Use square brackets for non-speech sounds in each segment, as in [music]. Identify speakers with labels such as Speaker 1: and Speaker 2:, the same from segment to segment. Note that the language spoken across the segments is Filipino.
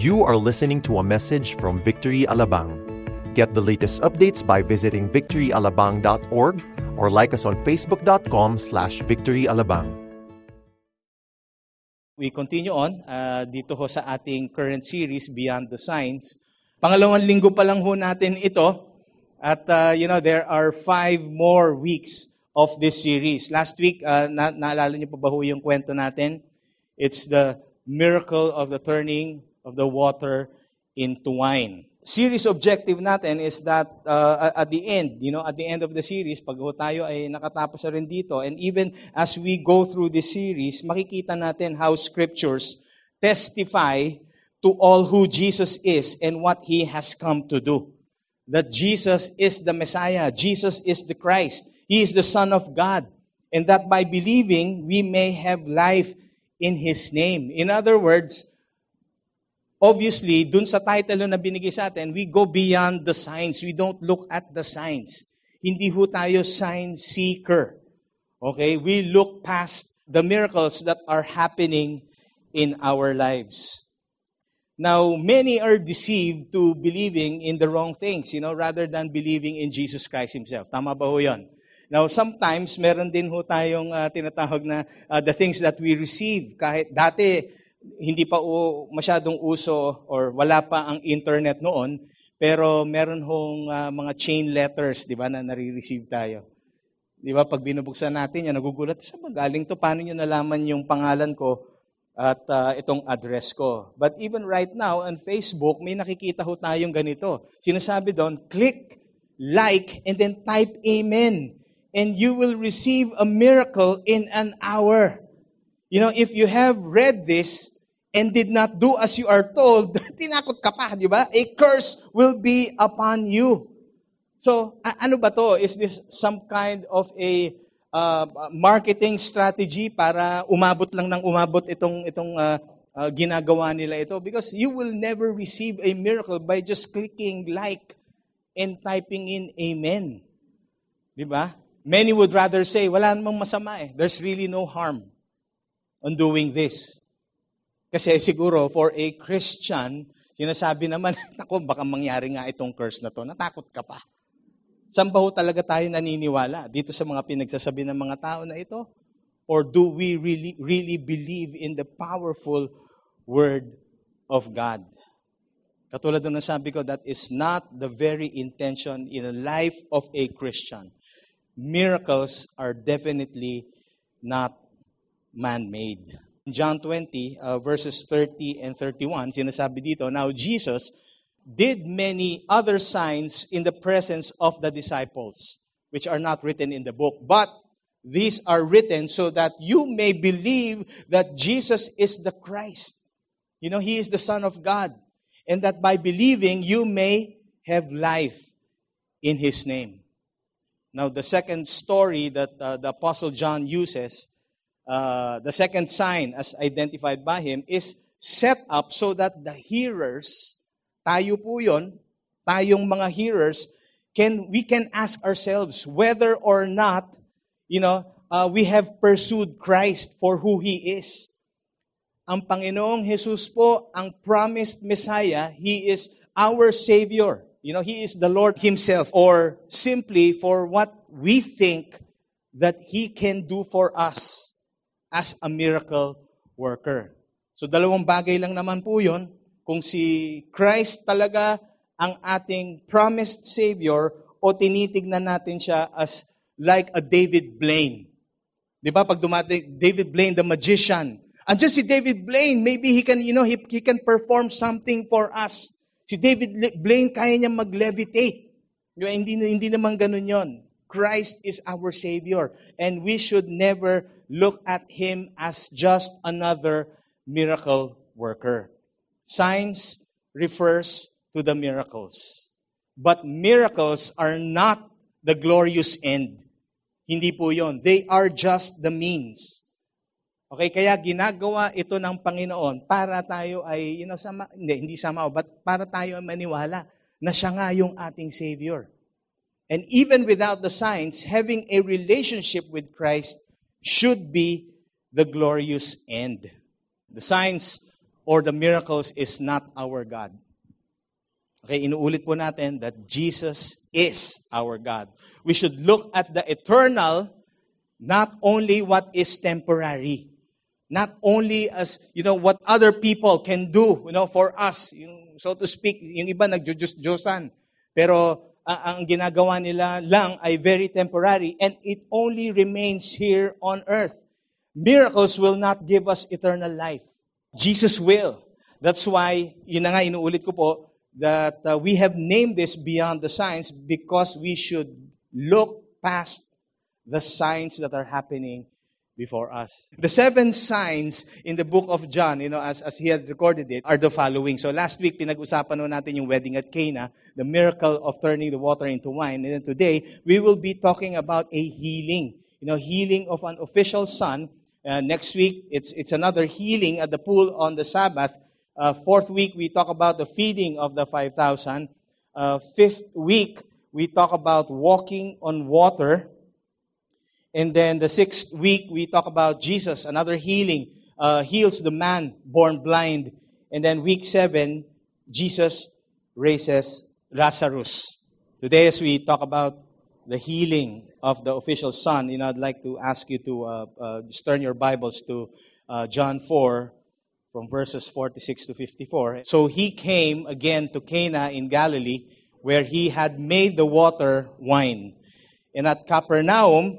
Speaker 1: You are listening to a message from Victory Alabang. Get the latest updates by visiting victoryalabang.org or like us on facebook.com slash victoryalabang.
Speaker 2: We continue on uh, dito ho sa ating current series, Beyond the Signs. Pangalawang linggo pa lang ho natin ito. At, uh, you know, there are five more weeks of this series. Last week, uh, na- naalala niyo pa ba ho yung kwento natin? It's the miracle of the turning of the water into wine. Series objective natin is that uh, at the end, you know, at the end of the series, pag tayo ay nakatapos na rin dito, and even as we go through this series, makikita natin how scriptures testify to all who Jesus is and what He has come to do. That Jesus is the Messiah, Jesus is the Christ, He is the Son of God, and that by believing, we may have life in His name. In other words, obviously, dun sa title na binigay sa atin, we go beyond the signs. We don't look at the signs. Hindi ho tayo sign seeker. Okay? We look past the miracles that are happening in our lives. Now, many are deceived to believing in the wrong things, you know, rather than believing in Jesus Christ Himself. Tama ba ho yun? Now, sometimes, meron din ho tayong uh, tinatawag na uh, the things that we receive. Kahit dati, hindi pa o, masyadong uso or wala pa ang internet noon, pero meron hong uh, mga chain letters, di ba, na nare-receive tayo. Di ba, pag binubuksan natin yan, nagugulat, saan ba galing to? Paano nyo nalaman yung pangalan ko at uh, itong address ko? But even right now, on Facebook, may nakikita ho tayong ganito. Sinasabi doon, click, like, and then type amen. And you will receive a miracle in an hour. You know, if you have read this and did not do as you are told, [laughs] tinakot ka pa, di ba? A curse will be upon you. So, ano ba to? Is this some kind of a uh, marketing strategy para umabot lang ng umabot itong itong uh, uh, ginagawa nila ito? Because you will never receive a miracle by just clicking like and typing in amen. Di ba? Many would rather say, wala namang masama eh. There's really no harm on doing this. Kasi siguro for a Christian, sinasabi naman, [laughs] ako baka mangyari nga itong curse na to, natakot ka pa. Saan ba talaga tayo naniniwala? Dito sa mga pinagsasabi ng mga tao na ito? Or do we really, really believe in the powerful Word of God? Katulad ng nasabi ko, that is not the very intention in the life of a Christian. Miracles are definitely not man-made. In John 20, uh, verses 30 and 31, sinasabi dito, Now Jesus did many other signs in the presence of the disciples, which are not written in the book. But these are written so that you may believe that Jesus is the Christ. You know, He is the Son of God. And that by believing, you may have life in His name. Now, the second story that uh, the Apostle John uses uh, the second sign as identified by him is set up so that the hearers, tayo po yon, tayong mga hearers, can, we can ask ourselves whether or not, you know, uh, we have pursued Christ for who He is. Ang Panginoong Jesus po, ang promised Messiah, He is our Savior. You know, He is the Lord Himself. Or simply for what we think that He can do for us as a miracle worker. So dalawang bagay lang naman po yun. Kung si Christ talaga ang ating promised Savior o tinitignan natin siya as like a David Blaine. Di ba? Pag dumating, David Blaine, the magician. Andiyan si David Blaine, maybe he can, you know, he, he can perform something for us. Si David Blaine, kaya niya mag-levitate. Diba? Hindi, hindi naman ganun yon. Christ is our Savior. And we should never look at Him as just another miracle worker. Signs refers to the miracles. But miracles are not the glorious end. Hindi po yon. They are just the means. Okay, kaya ginagawa ito ng Panginoon para tayo ay, you know, sama, hindi, hindi sama, but para tayo ay maniwala na siya nga yung ating Savior. And even without the signs, having a relationship with Christ should be the glorious end. The signs or the miracles is not our God. Okay, inuulit po natin that Jesus is our God. We should look at the eternal, not only what is temporary. Not only as, you know, what other people can do, you know, for us. Yung, so to speak, yung iba nagjujus-jusan. Pero uh, ang ginagawa nila lang ay very temporary and it only remains here on earth. Miracles will not give us eternal life. Jesus will. That's why, yun na nga, inuulit ko po, that uh, we have named this Beyond the Signs because we should look past the signs that are happening before us. The seven signs in the book of John, you know, as, as he had recorded it, are the following. So last week, pinag-usapan no natin yung wedding at Cana, the miracle of turning the water into wine. And then today, we will be talking about a healing. You know, healing of an official son. Uh, next week, it's, it's another healing at the pool on the Sabbath. Uh, fourth week, we talk about the feeding of the 5,000. Uh, fifth week, we talk about walking on water. And then the sixth week, we talk about Jesus, another healing, uh, heals the man born blind. And then week seven, Jesus raises Lazarus. Today, as we talk about the healing of the official son, you know, I'd like to ask you to uh, uh, turn your Bibles to uh, John 4, from verses 46 to 54. So he came again to Cana in Galilee, where he had made the water wine. And at Capernaum,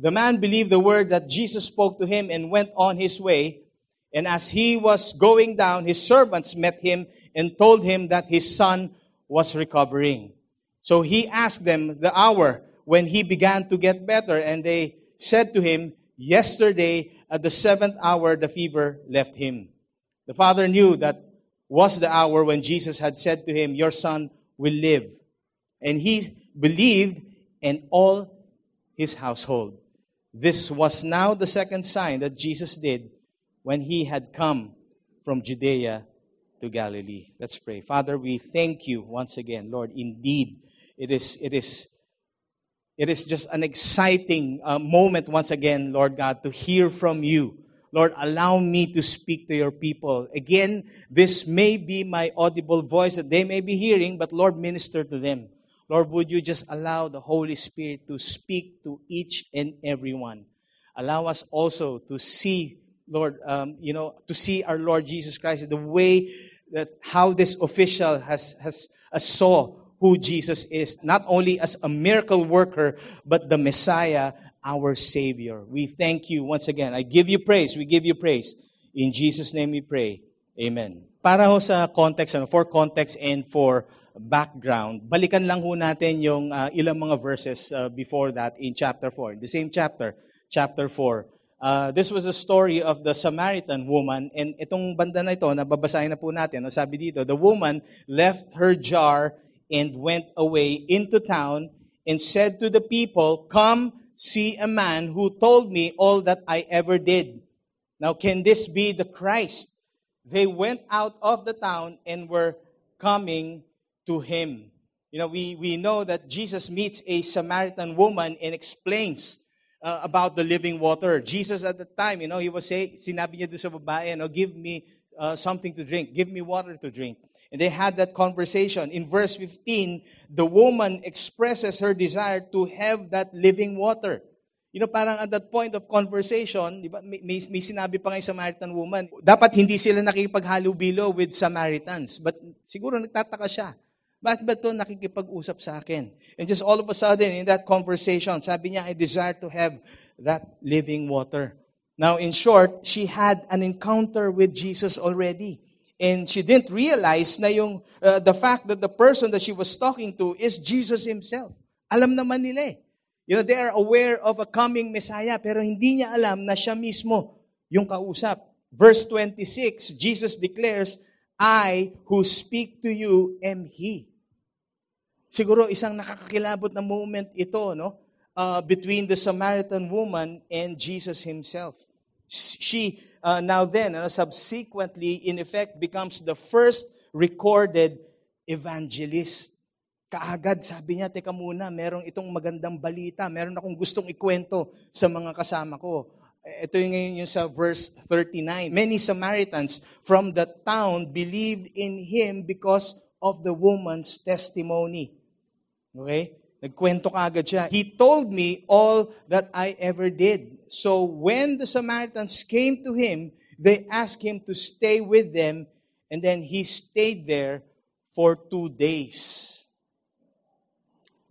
Speaker 2: The man believed the word that Jesus spoke to him and went on his way. And as he was going down, his servants met him and told him that his son was recovering. So he asked them the hour when he began to get better, and they said to him, Yesterday at the seventh hour, the fever left him. The father knew that was the hour when Jesus had said to him, Your son will live. And he believed, and all his household. This was now the second sign that Jesus did when he had come from Judea to Galilee. Let's pray. Father, we thank you once again, Lord. Indeed, it is, it is, it is just an exciting uh, moment once again, Lord God, to hear from you. Lord, allow me to speak to your people. Again, this may be my audible voice that they may be hearing, but Lord, minister to them. Lord, would you just allow the Holy Spirit to speak to each and every one? Allow us also to see, Lord, um, you know, to see our Lord Jesus Christ, the way that how this official has, has uh, saw who Jesus is, not only as a miracle worker, but the Messiah, our Savior. We thank you once again. I give you praise. We give you praise. In Jesus' name we pray. Amen. Para ho sa context, ano, for context and for background, balikan lang ho natin yung uh, ilang mga verses uh, before that in chapter 4. The same chapter, chapter 4. Uh, this was the story of the Samaritan woman. And itong banda na ito, nababasahin na po natin. No? Sabi dito, the woman left her jar and went away into town and said to the people, Come see a man who told me all that I ever did. Now, can this be the Christ? They went out of the town and were coming to him. You know, we, we know that Jesus meets a Samaritan woman and explains uh, about the living water. Jesus at the time, you know, he was saying, sinabi niya doon sa babae, you know, give me uh, something to drink. Give me water to drink. And they had that conversation. In verse 15, the woman expresses her desire to have that living water. You know, parang at that point of conversation, di ba, may, may, sinabi pa nga Samaritan woman, dapat hindi sila nakikipaghalubilo with Samaritans. But siguro nagtataka siya. Bakit ba ito nakikipag-usap sa akin? And just all of a sudden, in that conversation, sabi niya, I desire to have that living water. Now, in short, she had an encounter with Jesus already. And she didn't realize na yung, uh, the fact that the person that she was talking to is Jesus himself. Alam naman nila eh. You know, they are aware of a coming Messiah, pero hindi niya alam na siya mismo yung kausap. Verse 26, Jesus declares, I who speak to you am He. Siguro isang nakakakilabot na moment ito, no? Uh, between the Samaritan woman and Jesus Himself. She, uh, now then, uh, subsequently, in effect, becomes the first recorded evangelist. Kaagad, sabi niya, teka muna, merong itong magandang balita, meron akong gustong ikwento sa mga kasama ko. Ito yung ngayon yung sa verse 39. Many Samaritans from the town believed in him because of the woman's testimony. Okay? Nagkwento ka agad siya. He told me all that I ever did. So when the Samaritans came to him, they asked him to stay with them, and then he stayed there for two days.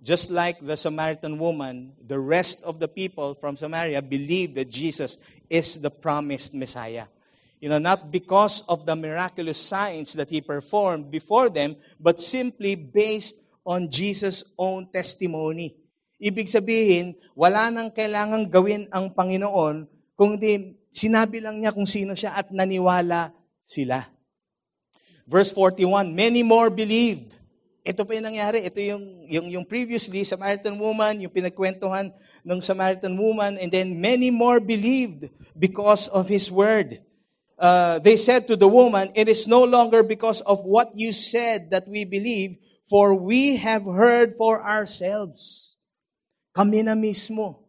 Speaker 2: Just like the Samaritan woman, the rest of the people from Samaria believed that Jesus is the promised Messiah. You know, not because of the miraculous signs that he performed before them, but simply based on Jesus' own testimony. Ibig sabihin, wala nang kailangang gawin ang Panginoon, kundi sinabi lang niya kung sino siya at naniwala sila. Verse 41, many more believed. Ito pa yung nangyari. Ito yung, yung, yung previously, Samaritan woman, yung pinagkwentuhan ng Samaritan woman, and then many more believed because of his word. Uh, they said to the woman, It is no longer because of what you said that we believe, for we have heard for ourselves. Kami na mismo,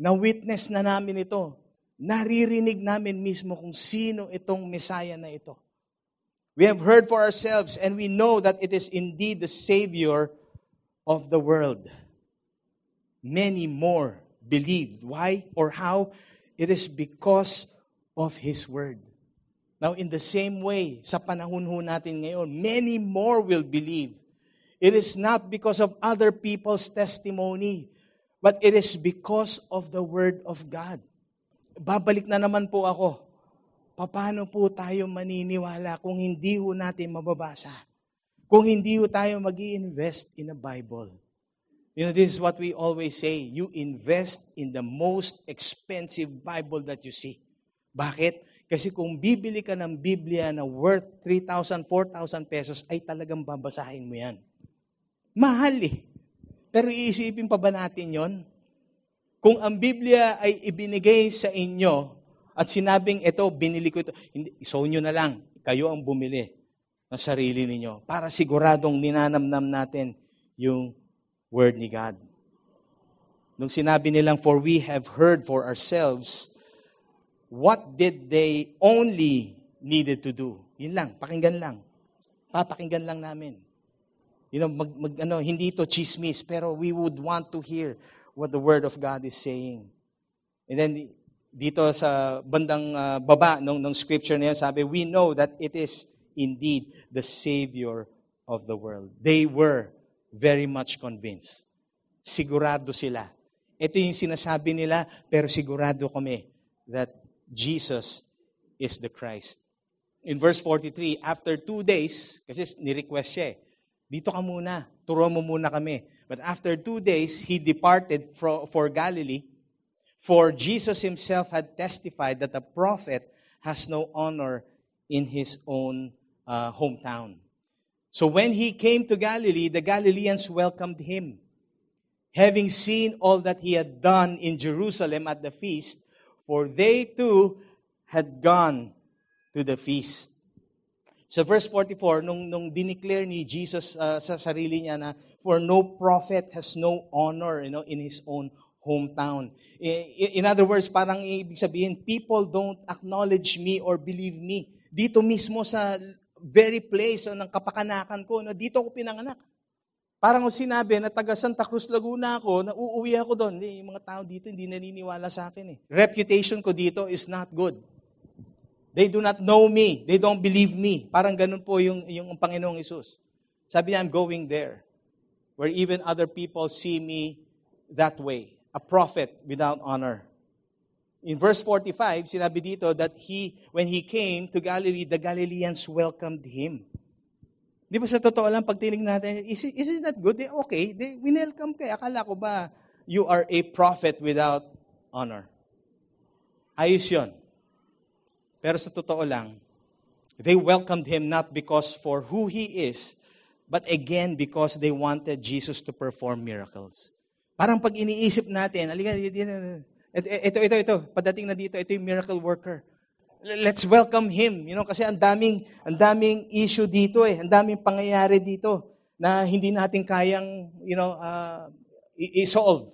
Speaker 2: na witness na namin ito. Naririnig namin mismo kung sino itong Messiah na ito. We have heard for ourselves, and we know that it is indeed the Savior of the world. Many more believed. Why or how? It is because of His Word. Now, in the same way, sa panahon ho natin ngayon, many more will believe. It is not because of other people's testimony, but it is because of the Word of God. Babalik na naman po ako paano po tayo maniniwala kung hindi ho natin mababasa? Kung hindi ho tayo mag invest in a Bible? You know, this is what we always say. You invest in the most expensive Bible that you see. Bakit? Kasi kung bibili ka ng Biblia na worth 3,000, 4,000 pesos, ay talagang babasahin mo yan. Mahal eh. Pero iisipin pa ba natin yon? Kung ang Biblia ay ibinigay sa inyo at sinabing, ito, binili ko ito. Hindi, so nyo na lang. Kayo ang bumili ng sarili ninyo para siguradong ninanamnam natin yung word ni God. Nung sinabi nilang, for we have heard for ourselves, what did they only needed to do? Yun lang, pakinggan lang. Papakinggan lang namin. You know, mag, mag, ano, hindi to chismis, pero we would want to hear what the Word of God is saying. And then, dito sa bandang uh, baba ng, ng scripture na yan, sabi, we know that it is indeed the Savior of the world. They were very much convinced. Sigurado sila. Ito yung sinasabi nila, pero sigurado kami that Jesus is the Christ. In verse 43, after two days, kasi ni-request siya eh, dito ka muna, turo mo muna kami. But after two days, he departed for, for Galilee, For Jesus himself had testified that a prophet has no honor in his own uh, hometown. So when he came to Galilee, the Galileans welcomed him. Having seen all that he had done in Jerusalem at the feast, for they too had gone to the feast. Sa verse 44, nung, nung dineclare ni Jesus uh, sa sarili niya na, for no prophet has no honor you know, in his own hometown. In other words, parang ibig sabihin, people don't acknowledge me or believe me. Dito mismo sa very place ng kapakanakan ko, no, dito ako pinanganak. Parang sinabi na taga Santa Cruz, Laguna ako, na uuwi ako doon. Hindi, yung mga tao dito hindi naniniwala sa akin. Eh. Reputation ko dito is not good. They do not know me. They don't believe me. Parang ganun po yung, yung Panginoong Isus. Sabi niya, I'm going there. Where even other people see me that way a prophet without honor. In verse 45, sinabi dito that he, when he came to Galilee, the Galileans welcomed him. Di ba sa totoo lang, pag natin, is, is it not good? They, okay, they, winelcome kayo. Akala ko ba, you are a prophet without honor. Ayos yun. Pero sa totoo lang, They welcomed him not because for who he is, but again because they wanted Jesus to perform miracles. Parang pag iniisip natin, alika, ito, ito, ito, padating na dito, ito yung miracle worker. Let's welcome him, you know, kasi ang daming, ang daming issue dito eh, ang daming pangyayari dito na hindi natin kayang, you know, uh, i-solve.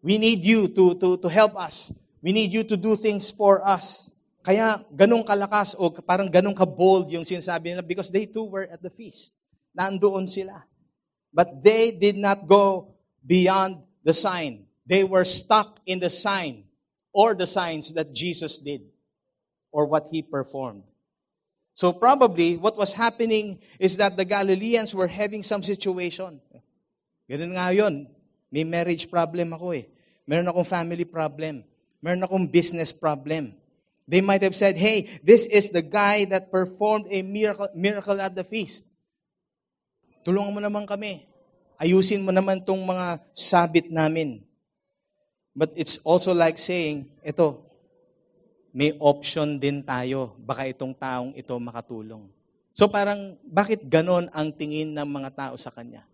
Speaker 2: We need you to, to, to help us. We need you to do things for us. Kaya ganong kalakas o parang ganong ka-bold yung sinasabi nila because they too were at the feast. Nandoon sila. But they did not go beyond the sign. They were stuck in the sign or the signs that Jesus did or what he performed. So probably what was happening is that the Galileans were having some situation. Ganun nga yun. May marriage problem ako eh. Meron akong family problem. Meron akong business problem. They might have said, hey, this is the guy that performed a miracle, miracle at the feast. Tulungan mo naman kami. Ayusin mo naman tong mga sabit namin. But it's also like saying, ito, may option din tayo. Baka itong taong ito makatulong. So parang, bakit ganon ang tingin ng mga tao sa kanya?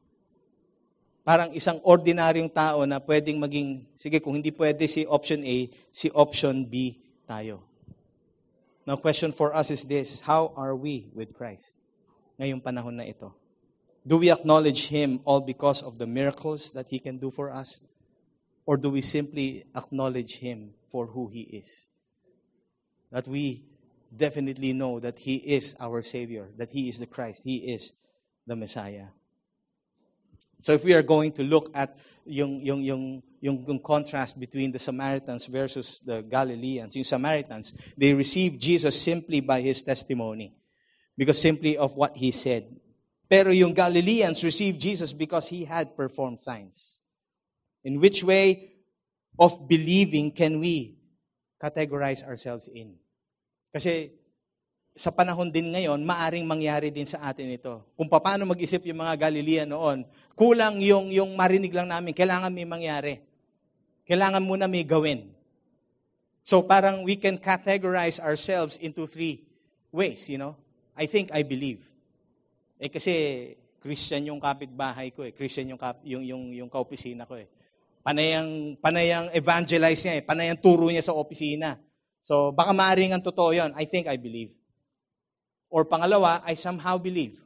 Speaker 2: Parang isang ordinaryong tao na pwedeng maging, sige, kung hindi pwede si option A, si option B tayo. Now, question for us is this, how are we with Christ ngayong panahon na ito? Do we acknowledge Him all because of the miracles that He can do for us? Or do we simply acknowledge Him for who He is? That we definitely know that He is our Savior, that He is the Christ, He is the Messiah. So if we are going to look at yung, yung, yung, yung, yung contrast between the Samaritans versus the Galileans, yung Samaritans, they received Jesus simply by his testimony. Because simply of what he said. Pero yung Galileans received Jesus because he had performed signs. In which way of believing can we categorize ourselves in? Kasi sa panahon din ngayon, maaring mangyari din sa atin ito. Kung paano mag-isip yung mga Galilean noon, kulang yung, yung marinig lang namin, kailangan may mangyari. Kailangan muna may gawin. So parang we can categorize ourselves into three ways, you know. I think I believe. Eh kasi Christian yung kapitbahay ko eh. Christian yung, kap, yung, yung, yung kaopisina ko eh. Panayang, panayang evangelize niya eh. Panayang turo niya sa opisina. So baka maaring ang totoo yon. I think I believe. Or pangalawa, I somehow believe.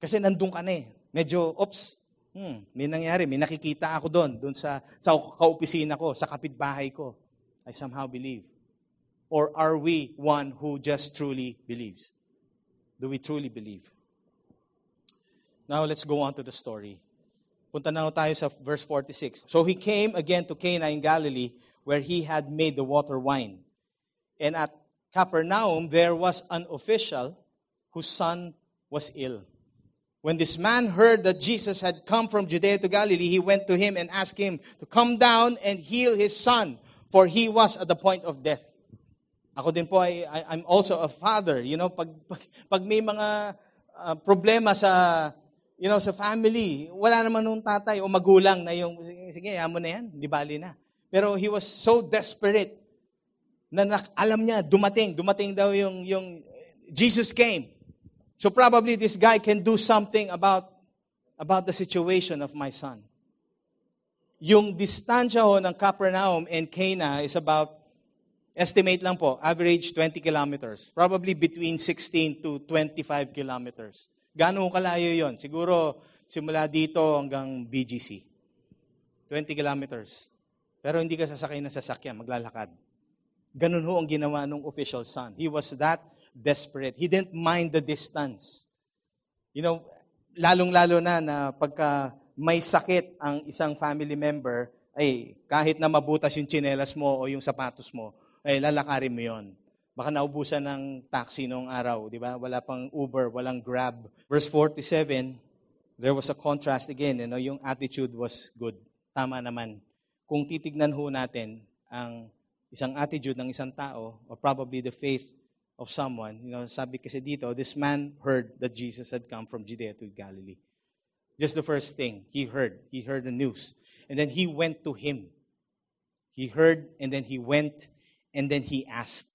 Speaker 2: Kasi nandun ka na eh. Medyo, oops, hmm, may nangyari, may nakikita ako doon, doon sa, sa kaopisina ko, sa kapitbahay ko. I somehow believe. Or are we one who just truly believes? Do we truly believe? Now let's go on to the story. Punta na tayo sa verse 46. So he came again to Cana in Galilee, where he had made the water wine. And at Capernaum, there was an official whose son was ill. When this man heard that Jesus had come from Judea to Galilee, he went to him and asked him to come down and heal his son, for he was at the point of death. Ako din po ay I'm also a father. You know, pag pag, pag may mga uh, problema sa you know, sa family, wala naman nung tatay o magulang na yung sige, amo na yan, di bali na. Pero he was so desperate na alam niya, dumating, dumating daw yung, yung Jesus came. So probably this guy can do something about, about the situation of my son. Yung distansya ho ng Capernaum and Cana is about, estimate lang po, average 20 kilometers. Probably between 16 to 25 kilometers. Gano'ng kalayo yon? Siguro simula dito hanggang BGC. 20 kilometers. Pero hindi ka sasakay ng sasakyan, maglalakad. Ganun ho ang ginawa ng official son. He was that desperate. He didn't mind the distance. You know, lalong-lalo na na pagka may sakit ang isang family member, ay kahit na mabutas yung chinelas mo o yung sapatos mo, ay lalakarin mo yon. Baka naubusan ng taxi noong araw, di ba? Wala pang Uber, walang Grab. Verse 47, there was a contrast again. You know, yung attitude was good. Tama naman. Kung titignan ho natin ang isang attitude ng isang tao, or probably the faith of someone, you know, sabi kasi dito, this man heard that Jesus had come from Judea to Galilee. Just the first thing, he heard. He heard the news. And then he went to him. He heard, and then he went, and then he asked.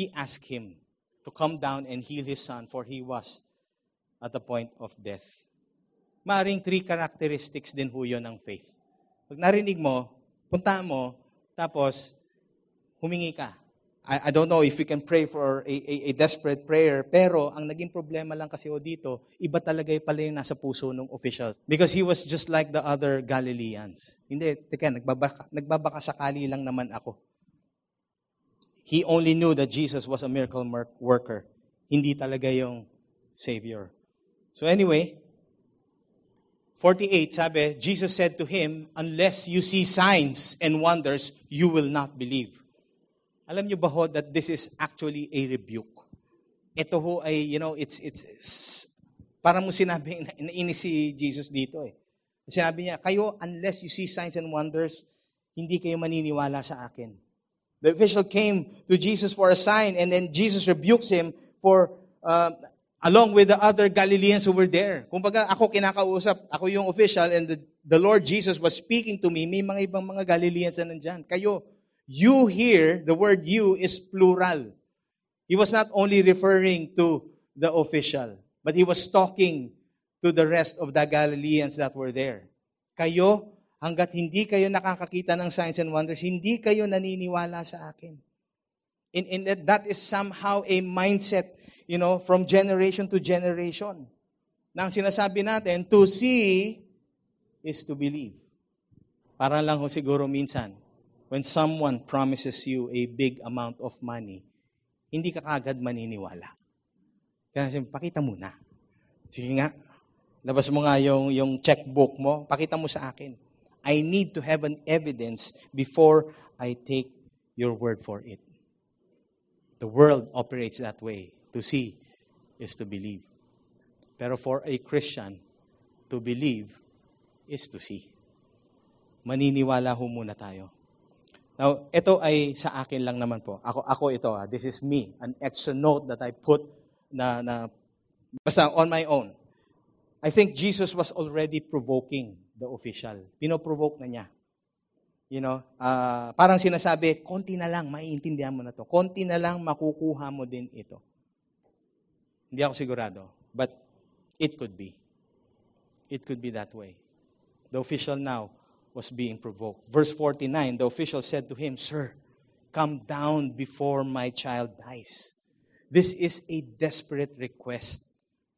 Speaker 2: He asked him. to come down and heal his son, for he was at the point of death. Maring three characteristics din ho yun ng faith. Pag narinig mo, punta mo, tapos humingi ka. I, I don't know if you can pray for a, a, a desperate prayer, pero ang naging problema lang kasi o dito, iba talaga yung pala yung nasa puso ng official. Because he was just like the other Galileans. Hindi, teka, nagbabaka, nagbabaka sakali lang naman ako. He only knew that Jesus was a miracle worker. Hindi talaga yung Savior. So anyway, 48, sabi, Jesus said to him, Unless you see signs and wonders, you will not believe. Alam niyo ba ho that this is actually a rebuke? Ito ho ay, you know, it's, it's, it's parang mo sinabi, [laughs] nainis si Jesus dito eh. Sinabi niya, kayo, unless you see signs and wonders, hindi kayo maniniwala sa akin. The official came to Jesus for a sign, and then Jesus rebukes him for, uh, along with the other Galileans who were there. Kumbaga, ako kinakausap, ako yung official, and the, the Lord Jesus was speaking to me, may mga ibang mga Galileans na nandyan. Kayo, you here, the word you is plural. He was not only referring to the official, but he was talking to the rest of the Galileans that were there. Kayo, hanggat hindi kayo nakakakita ng signs and wonders, hindi kayo naniniwala sa akin. In, in that, is somehow a mindset, you know, from generation to generation. Nang sinasabi natin, to see is to believe. Para lang ho siguro minsan, when someone promises you a big amount of money, hindi ka kagad maniniwala. Kaya sabi, pakita mo na. Sige nga, labas mo nga yung, yung checkbook mo, pakita mo sa akin. I need to have an evidence before I take your word for it. The world operates that way. To see is to believe. Pero for a Christian, to believe is to see. Maniniwala ho muna tayo. Now, ito ay sa akin lang naman po. Ako, ako ito, ah. this is me. An extra note that I put na, na basta on my own. I think Jesus was already provoking the official. Pinoprovoke na niya. You know, uh, parang sinasabi, konti na lang, maiintindihan mo na to. Konti na lang, makukuha mo din ito. Hindi ako sigurado. But it could be. It could be that way. The official now was being provoked. Verse 49, the official said to him, Sir, come down before my child dies. This is a desperate request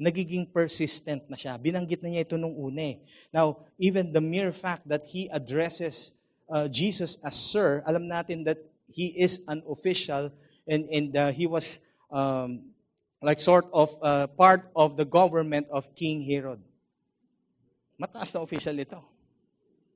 Speaker 2: nagiging persistent na siya. Binanggit na niya ito nung une. Now, even the mere fact that he addresses uh, Jesus as Sir, alam natin that he is an official and, and uh, he was um, like sort of uh, part of the government of King Herod. Mataas na official ito.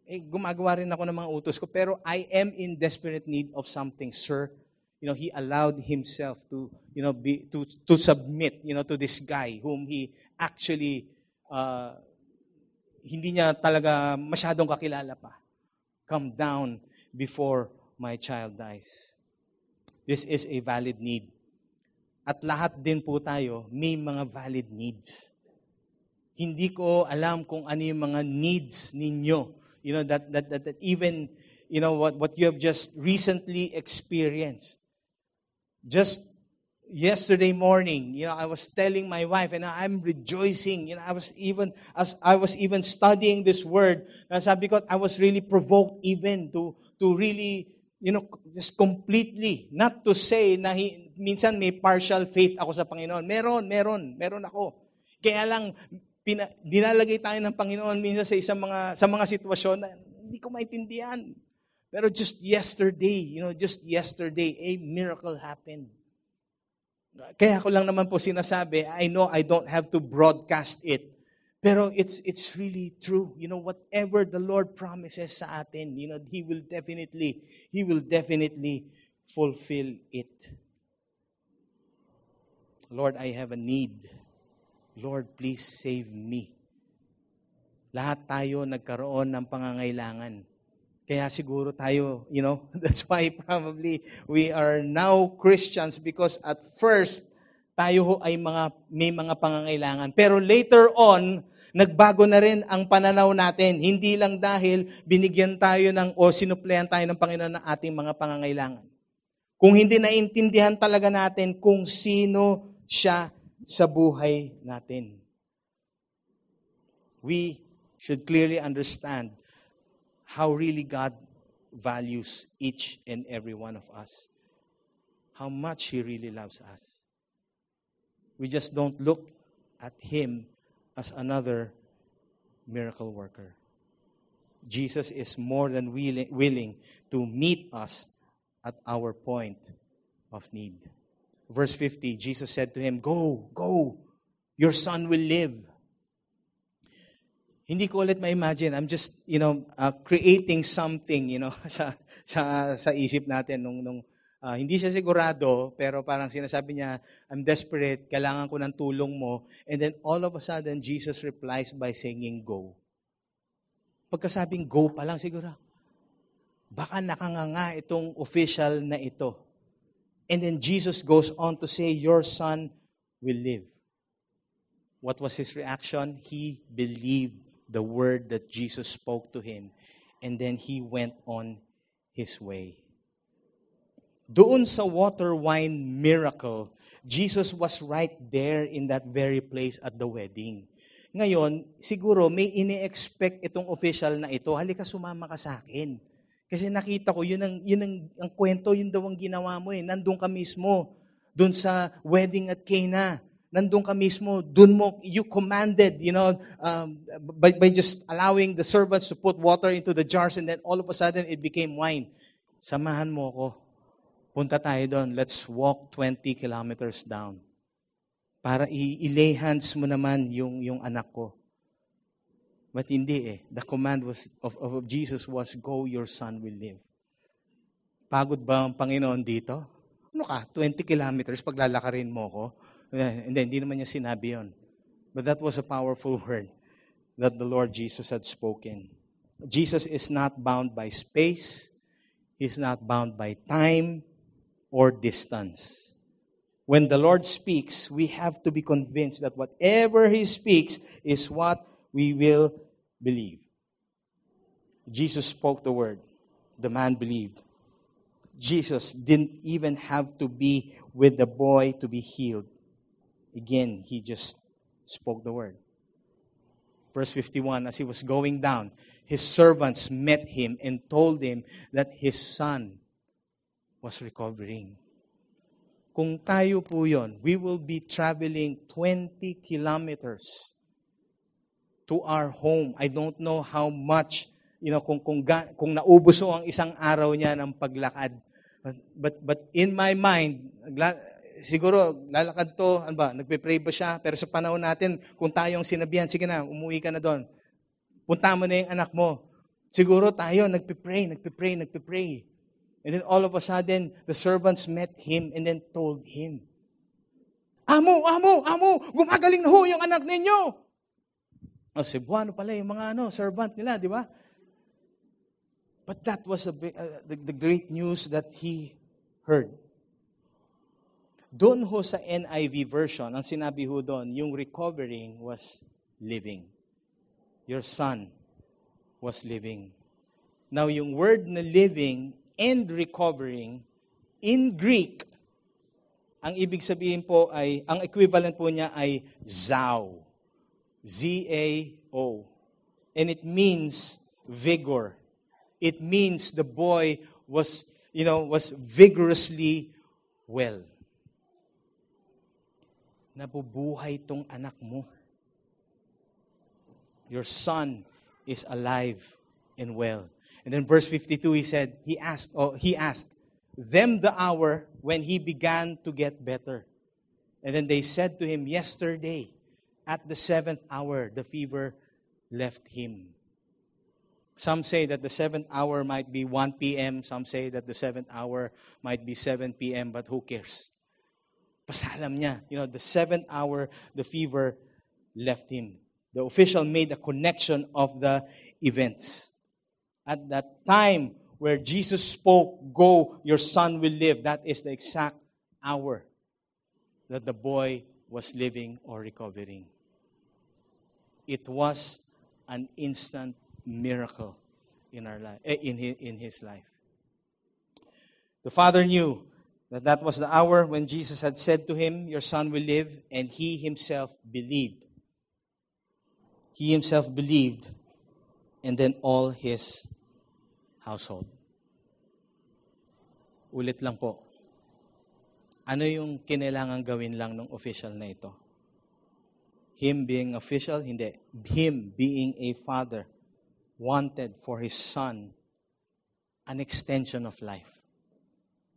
Speaker 2: Eh, gumagawa rin ako ng mga utos ko, pero I am in desperate need of something, Sir you know, he allowed himself to, you know, be, to, to submit, you know, to this guy whom he actually, uh, hindi niya talaga masyadong kakilala pa. Come down before my child dies. This is a valid need. At lahat din po tayo, may mga valid needs. Hindi ko alam kung ano yung mga needs ninyo. You know, that, that, that, that even, you know, what, what you have just recently experienced just yesterday morning, you know, I was telling my wife and I'm rejoicing. You know, I was even, as I was even studying this word, sabi ko, I was really provoked even to, to really, you know, just completely, not to say na hi, minsan may partial faith ako sa Panginoon. Meron, meron, meron ako. Kaya lang, pina, dinalagay tayo ng Panginoon minsan sa isang mga, sa mga sitwasyon na hindi ko maintindihan. Pero just yesterday, you know, just yesterday, a miracle happened. Kaya ko lang naman po sinasabi, I know I don't have to broadcast it. Pero it's it's really true. You know, whatever the Lord promises sa atin, you know, He will definitely, He will definitely fulfill it. Lord, I have a need. Lord, please save me. Lahat tayo nagkaroon ng pangangailangan. Kaya siguro tayo, you know, [laughs] that's why probably we are now Christians because at first, tayo ho ay mga, may mga pangangailangan. Pero later on, nagbago na rin ang pananaw natin. Hindi lang dahil binigyan tayo ng, o sinuplehan tayo ng Panginoon ng ating mga pangangailangan. kung hindi naintindihan talaga natin kung sino siya sa buhay natin. We should clearly understand how really God values each and every one of us. How much He really loves us. We just don't look at Him as another miracle worker. Jesus is more than willing, willing to meet us at our point of need. Verse 50, Jesus said to him, Go, go, your son will live. Hindi ko ulit ma-imagine. I'm just, you know, uh, creating something, you know, [laughs] sa, sa, sa isip natin nung, nung uh, hindi siya sigurado, pero parang sinasabi niya, I'm desperate, kailangan ko ng tulong mo. And then all of a sudden, Jesus replies by saying, go. Pagkasabing go pa lang, siguro, baka nakanganga itong official na ito. And then Jesus goes on to say, Your son will live. What was his reaction? He believed the word that Jesus spoke to him. And then he went on his way. Doon sa water wine miracle, Jesus was right there in that very place at the wedding. Ngayon, siguro may ini-expect itong official na ito, halika sumama ka sa akin. Kasi nakita ko, yun ang, yun ang, ang kwento, yun daw ang ginawa mo eh. Nandun ka mismo, dun sa wedding at Cana. Nandun ka mismo, dun mo, you commanded, you know, um, by, by just allowing the servants to put water into the jars and then all of a sudden it became wine. Samahan mo ko. Punta tayo doon. Let's walk 20 kilometers down. Para i-lay hands mo naman yung, yung anak ko. But hindi eh. The command was, of, of Jesus was, go, your son will live. Pagod ba ang Panginoon dito? Ano ka? 20 kilometers, paglalakarin mo ko? [laughs] Hindi, hindi naman niya sinabi. But that was a powerful [laughs] word that the Lord Jesus had spoken. Jesus is not bound by space. He's not bound by time or distance. When the Lord speaks, we have to be convinced that whatever He speaks is what we will believe. Jesus spoke the word. The man believed. Jesus didn't even have to be with the boy to be healed. Again, he just spoke the word. Verse 51 As he was going down, his servants met him and told him that his son was recovering. Kung tayo po yon, we will be traveling 20 kilometers to our home. I don't know how much, you know, kung, kung, kung naubos ang isang araw niya ng paglakad. But, but in my mind, siguro lalakad to, ano ba, nagpe-pray ba siya? Pero sa panahon natin, kung tayong sinabihan, sige na, umuwi ka na doon. Punta mo na yung anak mo. Siguro tayo, nagpe-pray, nagpe-pray, nagpe-pray. And then all of a sudden, the servants met him and then told him, Amo, amo, amo, gumagaling na ho yung anak ninyo. Oh, Cebuano pala yung mga ano, servant nila, di ba? But that was a, uh, the, the great news that he heard. Doon ho sa NIV version, ang sinabi ho doon, yung recovering was living. Your son was living. Now, yung word na living and recovering, in Greek, ang ibig sabihin po ay, ang equivalent po niya ay zao. Z-A-O. And it means vigor. It means the boy was, you know, was vigorously well. Nabubuhay tong anak mo. Your son is alive and well. And then verse 52 he said, he asked, oh, he asked them the hour when he began to get better. And then they said to him, yesterday, at the seventh hour, the fever left him. Some say that the seventh hour might be 1 p.m. Some say that the seventh hour might be 7 p.m. But who cares? Basta alam niya, you know, the seventh hour, the fever left him. The official made a connection of the events. At that time where Jesus spoke, Go, your son will live, that is the exact hour that the boy was living or recovering. It was an instant miracle in our life, eh, in his life. The father knew that that was the hour when Jesus had said to him, Your son will live, and he himself believed. He himself believed, and then all his household. Ulit lang po. Ano yung kinailangan gawin lang ng official na ito? Him being official? Hindi. Him being a father wanted for his son an extension of life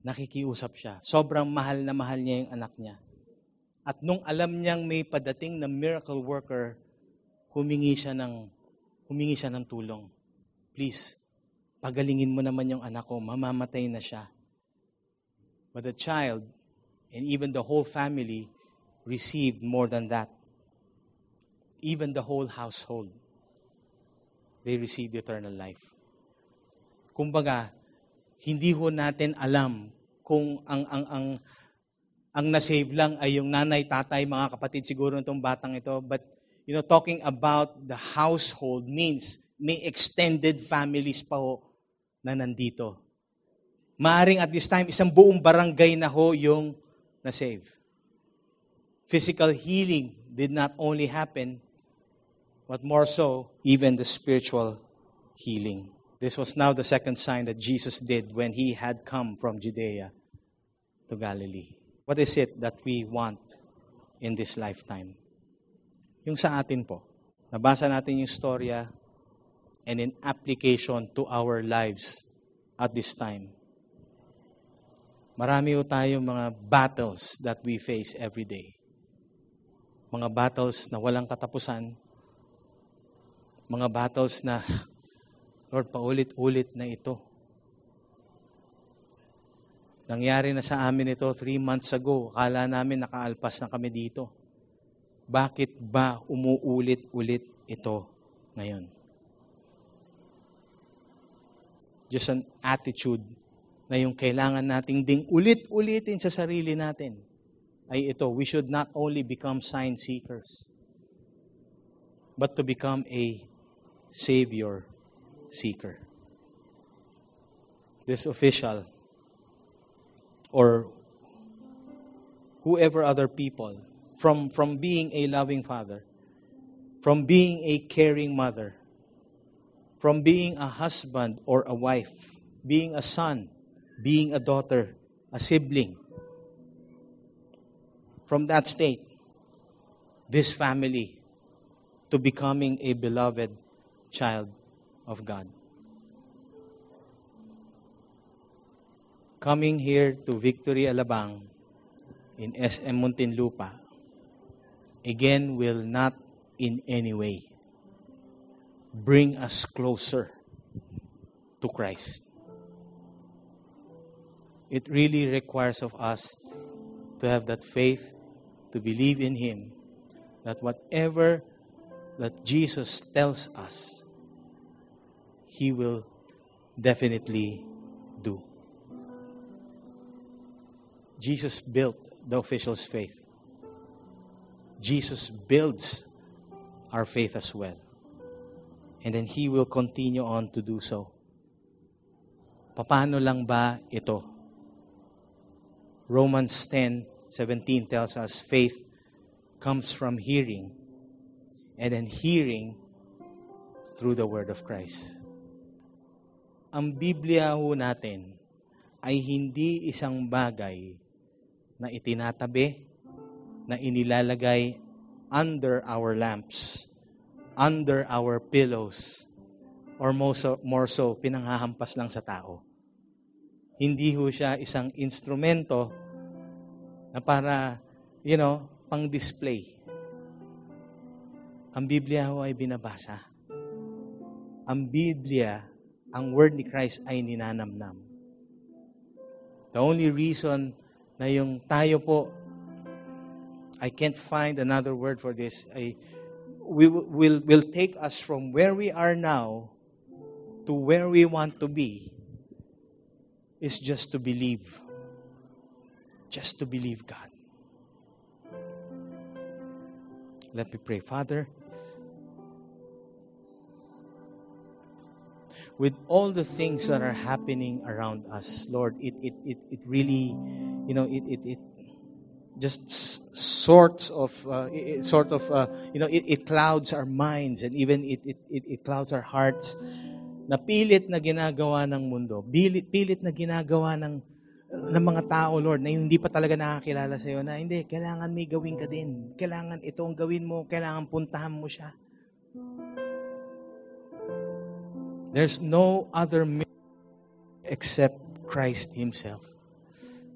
Speaker 2: nakikiusap siya. Sobrang mahal na mahal niya yung anak niya. At nung alam niyang may padating na miracle worker, humingi siya ng, humingi siya ng tulong. Please, pagalingin mo naman yung anak ko, mamamatay na siya. But the child, and even the whole family, received more than that. Even the whole household, they received eternal life. Kumbaga, hindi ho natin alam kung ang ang ang ang na-save lang ay yung nanay, tatay, mga kapatid siguro nitong batang ito. But, you know, talking about the household means may extended families pa ho na nandito. Maaring at this time, isang buong barangay na ho yung na-save. Physical healing did not only happen, but more so, even the spiritual healing. This was now the second sign that Jesus did when he had come from Judea to Galilee. What is it that we want in this lifetime? Yung sa atin po. Nabasa natin yung storya and in application to our lives at this time. Marami po tayong mga battles that we face every day. Mga battles na walang katapusan. Mga battles na Lord, paulit-ulit na ito. Nangyari na sa amin ito three months ago. Kala namin nakaalpas na kami dito. Bakit ba umuulit-ulit ito ngayon? Just an attitude na yung kailangan nating ding ulit-ulitin sa sarili natin ay ito. We should not only become sign seekers, but to become a Savior seeker. This official or whoever other people from, from being a loving father, from being a caring mother, from being a husband or a wife, being a son, being a daughter, a sibling. From that state, this family to becoming a beloved child of God. Coming here to Victory Alabang in SM Muntinlupa again will not in any way bring us closer to Christ. It really requires of us to have that faith, to believe in Him, that whatever that Jesus tells us, He will definitely do. Jesus built the official's faith. Jesus builds our faith as well. And then He will continue on to do so. Paano lang ba ito? Romans 10:17 tells us faith comes from hearing and then hearing through the word of Christ ang Biblia ho natin ay hindi isang bagay na itinatabi, na inilalagay under our lamps, under our pillows, or more so, more so pinanghahampas lang sa tao. Hindi ho siya isang instrumento na para, you know, pang-display. Ang Biblia ho ay binabasa. Ang Biblia ang word ni Christ ay ninanamnam. The only reason na yung tayo po, I can't find another word for this, ay, we will, will take us from where we are now to where we want to be is just to believe. Just to believe God. Let me pray. Father, with all the things that are happening around us, Lord, it, it, it, it really, you know, it, it, it just sorts of, uh, it, sort of, uh, you know, it, it clouds our minds and even it, it, it, it clouds our hearts na pilit na ginagawa ng mundo, pilit, pilit na ginagawa ng, ng mga tao, Lord, na hindi pa talaga nakakilala sa iyo, na hindi, kailangan may gawin ka din. Kailangan itong gawin mo, kailangan puntahan mo siya. There's no other except Christ Himself.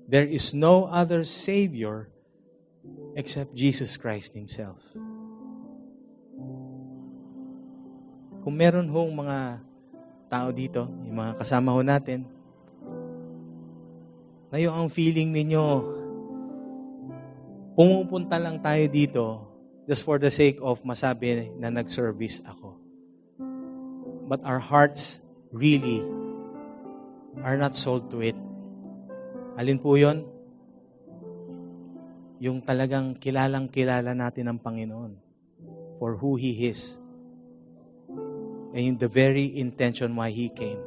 Speaker 2: There is no other Savior except Jesus Christ Himself. Kung meron hong mga tao dito, yung mga kasama ho natin, na yung ang feeling ninyo, pumupunta lang tayo dito just for the sake of masabi na nag-service ako. But our hearts really are not sold to it. Alin po yon? Yung talagang kilalang kilala natin ang Panginoon for who He is. And the very intention why He came.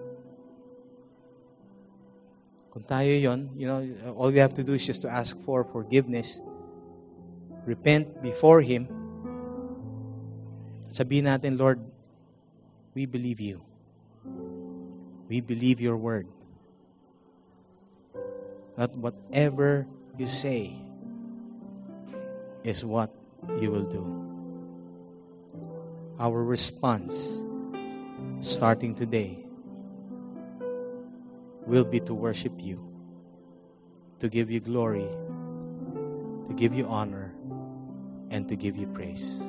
Speaker 2: Kung tayo yon, you know, all we have to do is just to ask for forgiveness, repent before Him, sabihin natin, Lord, we believe you. We believe your word. That whatever you say is what you will do. Our response, starting today, will be to worship you, to give you glory, to give you honor, and to give you praise.